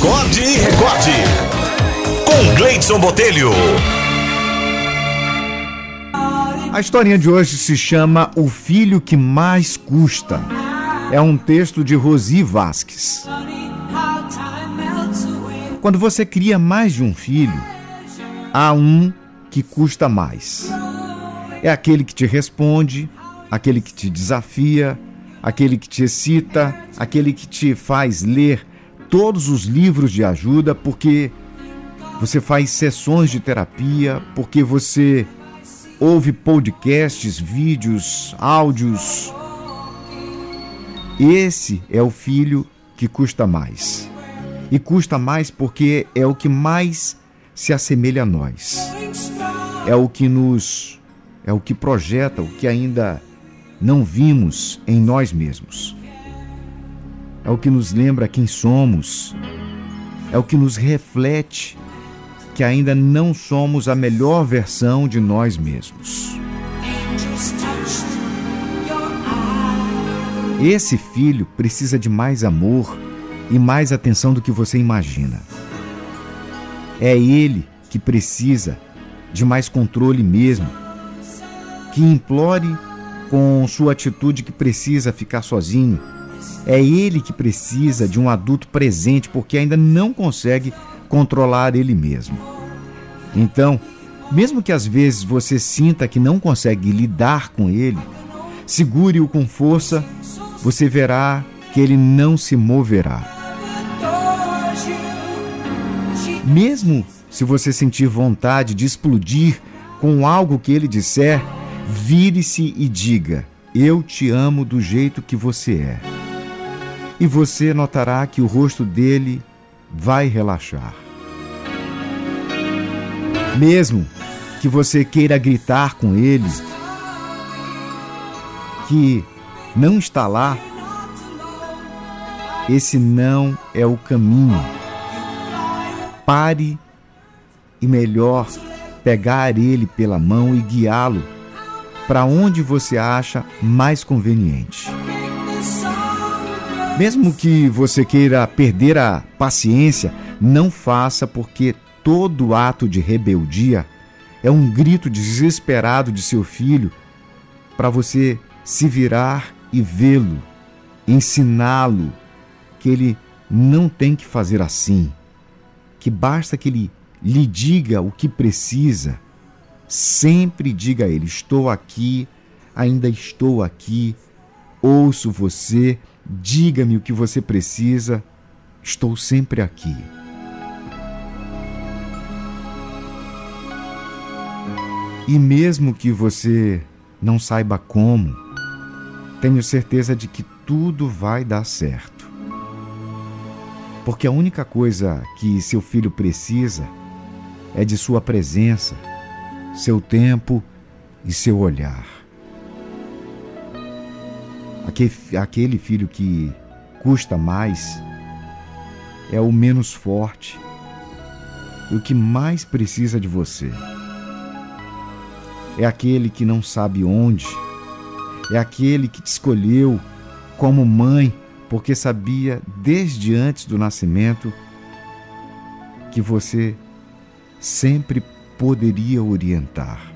Acorde e recorde. Com Gleidson Botelho. A historinha de hoje se chama O Filho que Mais Custa. É um texto de Rosi Vasques. Quando você cria mais de um filho, há um que custa mais. É aquele que te responde, aquele que te desafia, aquele que te excita, aquele que te faz ler todos os livros de ajuda, porque você faz sessões de terapia, porque você ouve podcasts, vídeos, áudios. Esse é o filho que custa mais. E custa mais porque é o que mais se assemelha a nós. É o que nos é o que projeta o que ainda não vimos em nós mesmos. É o que nos lembra quem somos. É o que nos reflete que ainda não somos a melhor versão de nós mesmos. Esse filho precisa de mais amor e mais atenção do que você imagina. É ele que precisa de mais controle mesmo, que implore com sua atitude que precisa ficar sozinho. É ele que precisa de um adulto presente porque ainda não consegue controlar ele mesmo. Então, mesmo que às vezes você sinta que não consegue lidar com ele, segure-o com força, você verá que ele não se moverá. Mesmo se você sentir vontade de explodir com algo que ele disser, vire-se e diga: Eu te amo do jeito que você é. E você notará que o rosto dele vai relaxar. Mesmo que você queira gritar com ele, que não está lá, esse não é o caminho. Pare e melhor pegar ele pela mão e guiá-lo para onde você acha mais conveniente. Mesmo que você queira perder a paciência, não faça porque todo ato de rebeldia é um grito desesperado de seu filho para você se virar e vê-lo, ensiná-lo que ele não tem que fazer assim, que basta que ele lhe diga o que precisa. Sempre diga a ele: Estou aqui, ainda estou aqui, ouço você, diga-me o que você precisa, estou sempre aqui. E mesmo que você não saiba como, tenho certeza de que tudo vai dar certo. Porque a única coisa que seu filho precisa é de sua presença, seu tempo e seu olhar. Aquele filho que custa mais é o menos forte e o que mais precisa de você. É aquele que não sabe onde, é aquele que te escolheu como mãe porque sabia desde antes do nascimento que você sempre poderia orientar.